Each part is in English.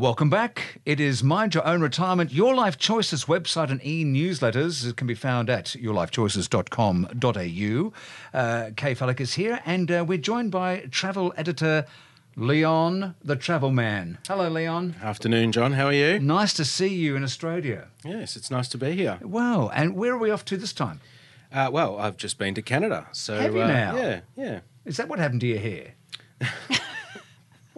Welcome back. It is Mind Your Own Retirement, Your Life Choices website and e-newsletters. It can be found at yourlifechoices.com.au. Uh, Kaye Fallick is here, and uh, we're joined by travel editor Leon, the travel man. Hello, Leon. Afternoon, John. How are you? Nice to see you in Australia. Yes, it's nice to be here. Wow. And where are we off to this time? Uh, well, I've just been to Canada. So Have you uh, now? Yeah, yeah. Is that what happened to your hair?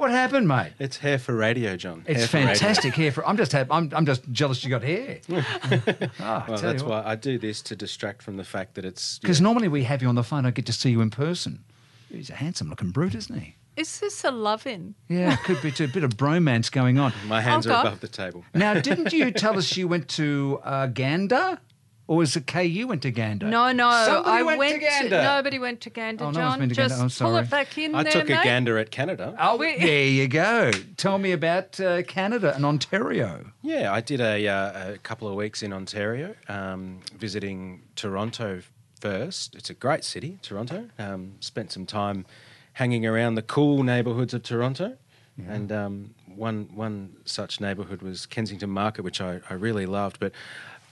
what happened, mate? It's hair for radio, John. It's Hair for fantastic hair for. I'm just hap- I'm, I'm just jealous you got hair. Ah, Well, that's why I do this to distract from the fact that it's Because normally we have you on the phone, I get to see you in person. He's a handsome looking brute, isn't he? Is this a love in? Yeah, could be too, a bit of bromance going on. my hands Okay. are above the table. Now, didn't you tell us you went to uh, Gander? Or was it Kaye you went to Gander? No, no. Somebody I went to Gander. nobody went to Gander, Oh, no John. been to Gander. Just I'm pull it back in I there, took a mate. gander at Canada. Oh, We- there you go. Tell me about uh, Canada and Ontario. Yeah, I did a, uh, a couple of weeks in Ontario, um, visiting Toronto first. It's a great city, Toronto. Um, spent some time hanging around the cool neighbourhoods of Toronto. And um, one, one such neighbourhood was Kensington Market, which I, I really loved. But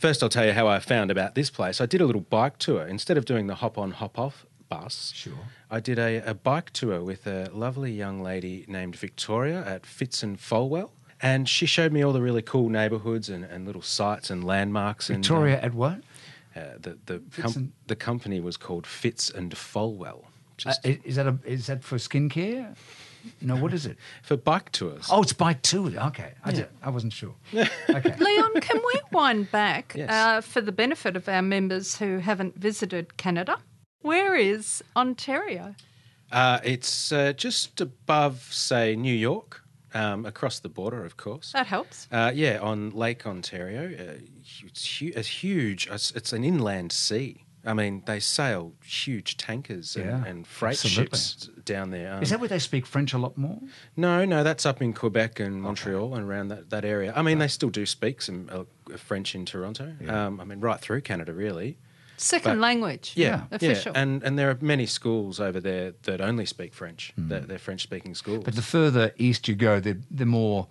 first, I'll tell you how I found about this place. I did a little bike tour. Instead of doing the hop on, hop off bus, Sure. I did a, a bike tour with a lovely young lady named Victoria at Fitz and Follwell. And she showed me all the really cool neighbourhoods and, and little sites and landmarks. Victoria And, at what? uh, the, the, com- and- the company was called Fitz and Follwell. Uh, Just i- is that a, is that for skincare? No, what is it? for bike tours. Oh, it's bike tours. Okay, I, did, I wasn't sure. Okay. Leon, can we wind back Yes. uh, for the benefit of our members who haven't visited Canada? Where is Ontario? Uh, it's uh, just above, say, New York, um, across the border, of course. That helps. Uh, yeah, on Lake Ontario. Uh, it's, hu- it's huge. It's, it's an inland sea. I mean, they sail huge tankers and, Yeah, and freight absolutely. ships down there. Um, Is that where they speak French a lot more? no, no, that's up in Quebec and Montreal and around that, that area. I mean, they still do speak some uh, French in Toronto. Um, I mean, right through Canada, really. Second But- language. Yeah, Official. Yeah. And and there are many schools over there that only speak French. They're, they're French speaking schools. But the further east you go, the, the more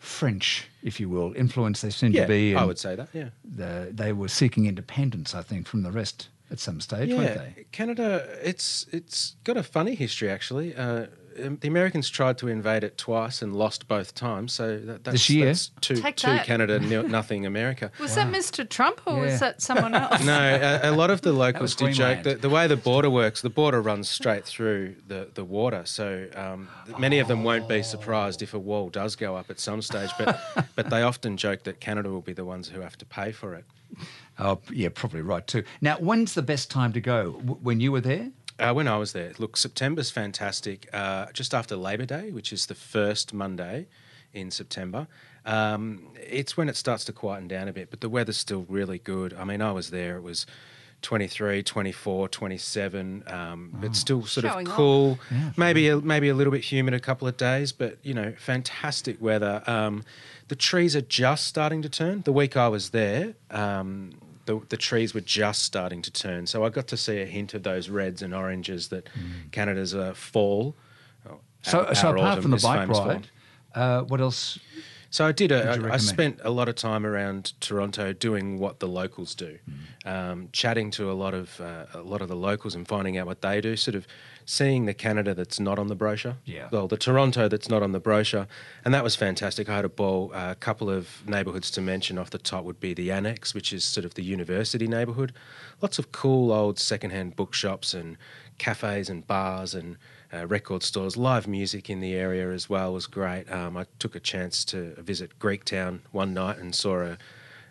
French, if you will, influence they seem yeah, to be. I would say that. Yeah. The, they were seeking independence, I think, from the rest at some stage, weren't they? Canada. It's it's got a funny history actually. Uh, the Americans tried to invade it twice and lost both times. So that, that's, This year? that's two, Take two that. Canada, nothing America. was that Mr. Trump or Yeah. was that someone else? No, a, a lot of the locals was did joke that the way the border works, the border runs straight through the, the water. So um, th- many of them won't be surprised if a wall does go up at some stage. But but they often joke that Canada will be the ones who have to pay for it. Oh, yeah, probably right too. Now, when's the best time to go? W- when you were there? Uh, when I was there, look, September's fantastic. Uh, just after Labor Day, which is the first Monday in September, um, it's when it starts to quieten down a bit, but the weather's still really good. I mean, I was there, it was 23, 24, 27. Um, It's still sort Showing of off. cool, maybe a, maybe a little bit humid a couple of days, but you know, fantastic weather. Um, the trees are just starting to turn. The week I was there, um, the, the trees were just starting to turn. So I got to see a hint of those reds and oranges that Canada's uh, fall. oh, So, our- so our apart from the bike ride, uh, what else? So I did. A, I, I spent a lot of time around Toronto doing what the locals do, um, chatting to a lot of uh, a lot of the locals and finding out what they do. Sort of seeing the Canada that's not on the brochure. Yeah. Well, the Toronto that's not on the brochure, and that was fantastic. I had a ball. A couple of neighbourhoods to mention off the top would be the Annex, which is sort of the university neighbourhood. Lots of cool old secondhand bookshops and cafes and bars and uh, record stores. Live music in the area as well was great. Um, I took a chance to visit Greektown one night and saw a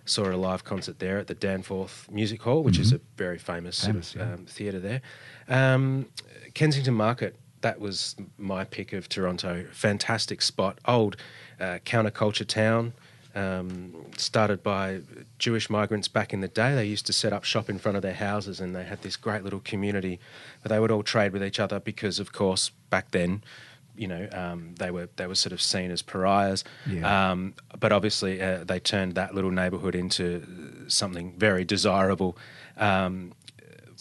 saw a live concert there at the Danforth Music Hall, which is a very famous, sort Famous, yeah. um, theatre there. Um, Kensington Market. That was my pick of Toronto. Fantastic spot. Old uh, counterculture town. Um, started by Jewish migrants back in the day. They used to set up shop in front of their houses, and they had this great little community. But they would all trade with each other because, of course, back then, you know, um, they were they were sort of seen as pariahs. Yeah. Um, but obviously, uh, they turned that little neighbourhood into something very desirable. Um,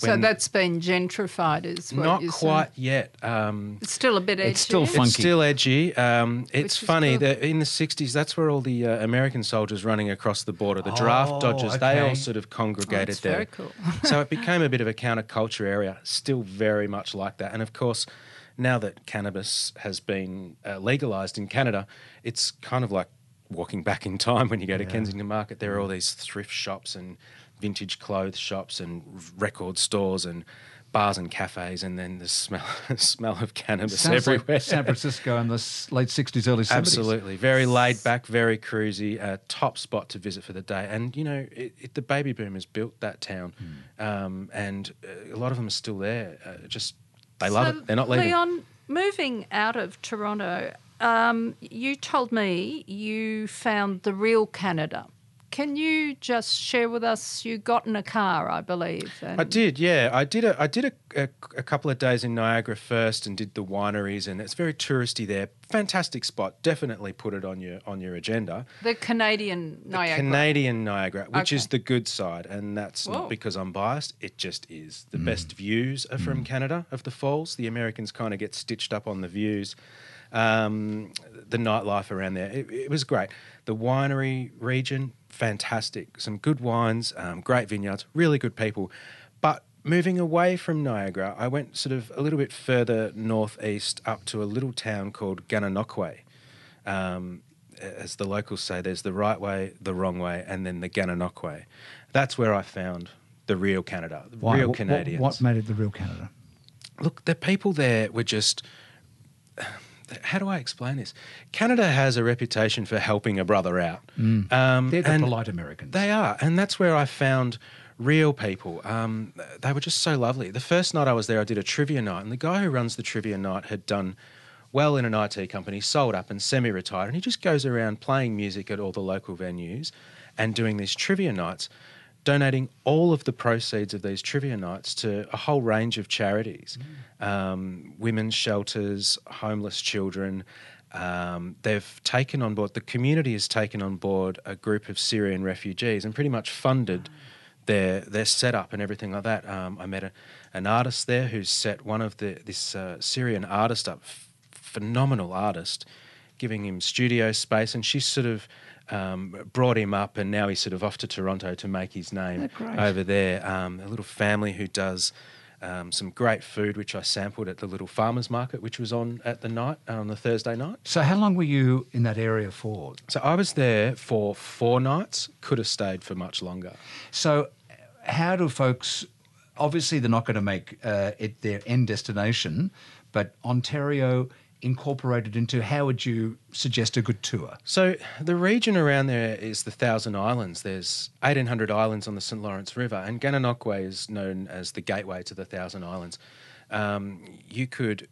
So that's been gentrified, is what not you're saying? quite yet. Um, It's still a bit edgy. It's still funky. it's still edgy. Um, it's funny cool. that in the '60s, that's where all the uh, American soldiers running across the border, the draft Oh, dodgers, they all sort of congregated that's there. very cool. so it became a bit of a counterculture area. Still very much like that. And of course, now that cannabis has been uh, legalized in Canada, it's kind of like walking back in time when you go to Kensington Market. There are all these thrift shops and vintage clothes shops and record stores and bars and cafes, and then the smell smell of cannabis Sounds everywhere. like San Francisco in the late 60s, early 70s. Absolutely, very laid back, very cruisy, uh, top spot to visit for the day. And you know, it, it, the baby boomers built that town, Hmm. um, and uh, a lot of them are still there. Uh, just they love it. They're not leaving. Leon, moving out of Toronto, um, you told me you found the real Canada. Can you just share with us? You got in a car, I believe. I did, yeah. I did a I did a, a, a couple of days in Niagara first, and did the wineries, and it's very touristy there. Fantastic spot. Definitely put it on your on your agenda. The Canadian Niagara. The Canadian Niagara, which is the good side, and that's Whoa. not because I'm biased. It just is. The best views are from Canada of the falls. The Americans kind of get stitched up on the views. Um, the nightlife around there, it, it was great. The winery region, fantastic. Some good wines, um, great vineyards, really good people. But moving away from Niagara, I went sort of a little bit further northeast up to a little town called Gananoque um, as the locals say, there's the right way, the wrong way, and then the Gananoque. That's where I found the real Canada, the Why? real What- Canadians. What, made it the real Canada? Look, the people there were just. How do I explain this? Canada has a reputation for helping a brother out. Um, Mm. They're the polite Americans. They are, and that's where I found real people. Um, they were just so lovely. The first night I was there, I did a trivia night, and the guy who runs the trivia night had done well in an IT company, sold up and semi-retired, and he just goes around playing music at all the local venues and doing these trivia nights, donating all of the proceeds of these trivia nights to a whole range of charities, um, women's shelters, homeless children. Um, they've taken on board, the community has taken on board a group of Syrian refugees and pretty much funded their their setup and everything like that. Um, I met a, an artist there who's set one of the this uh, Syrian artist up, phenomenal artist, giving him studio space, and she's sort of um, brought him up, and now he's sort of off to Toronto to make his name Oh, over there. Um, a little family who does. Um, some great food, which I sampled at the little farmers market, which was on at the night on the Thursday night. So, how long were you in that area for? So I was there for four nights. Could have stayed for much longer. So, how do folks? Obviously, they're not going to make uh, it their end destination, but Ontario incorporated into. How would you suggest a good tour? So the region around there is the Thousand Islands. There's 1,800 islands on the St Lawrence River, and Gananoque is known as the gateway to the Thousand Islands. Um, you could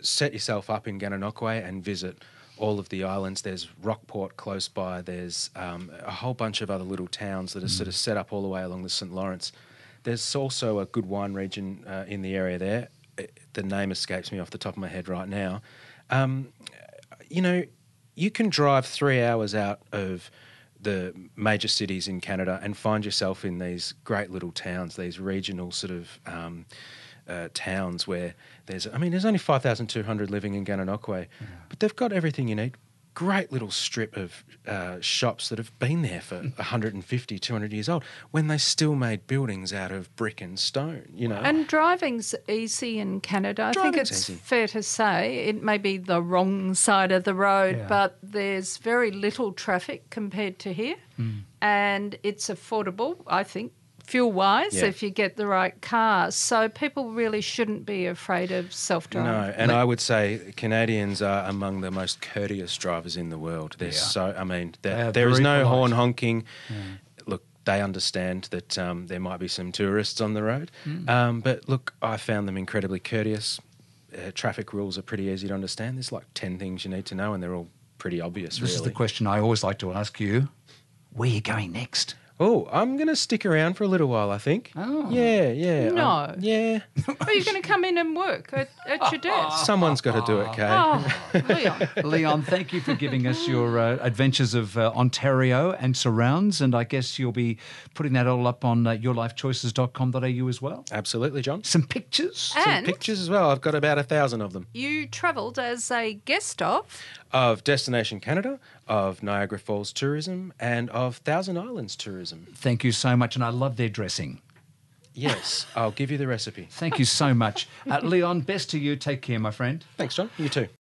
set yourself up in Gananoque and visit all of the islands. There's Rockport close by. There's um, a whole bunch of other little towns that are sort of set up all the way along the St Lawrence. There's also a good wine region uh, in the area there. The name escapes me off the top of my head right now. Um, you know, you can drive three hours out of the major cities in Canada and find yourself in these great little towns, these regional sort of um, uh, towns where there's, I mean, there's only 5,200 living in Gananoque, but they've got everything you need. Great little strip of uh, shops that have been there for 150, 200 years old when they still made buildings out of brick and stone, you know. And driving's easy in Canada. I think it's easy. fair to say it may be the wrong side of the road, Yeah. but there's very little traffic compared to here, Hmm. and it's affordable. I think fuel wise Yeah. if you get the right car. So people really shouldn't be afraid of self driving. No, and I would say Canadians are among the most courteous drivers in the world. They're Yeah. so, I mean, They there is no polite. horn honking. Look, they understand that um, there might be some tourists on the road. Mm. Um, but look, I found them incredibly courteous. Uh, traffic rules are pretty easy to understand. There's like 10 things you need to know, and they're all pretty obvious, This is the question I always like to ask you: Where are you going next? Oh, I'm going to stick around for a little while, I think. Oh. Yeah, yeah. No. um, yeah. Are you going to come in and work at, at your desk? Someone's got to do it, Kaye. Oh, Leon. Leon, thank you for giving us your uh, adventures of uh, Ontario and surrounds. And I guess you'll be putting that all up on uh, yourlifechoices.com.au as well. Absolutely, John. Some pictures. Some pictures as well. I've got about a thousand of them. you travelled as a guest of. Of Destination Canada, of Niagara Falls Tourism, and of Thousand Islands Tourism. Thank you so much. And I love their dressing. Yes, I'll give you the recipe. Thank you so much. Uh, Leon, best to you. Take care, my friend. Thanks, John. You too.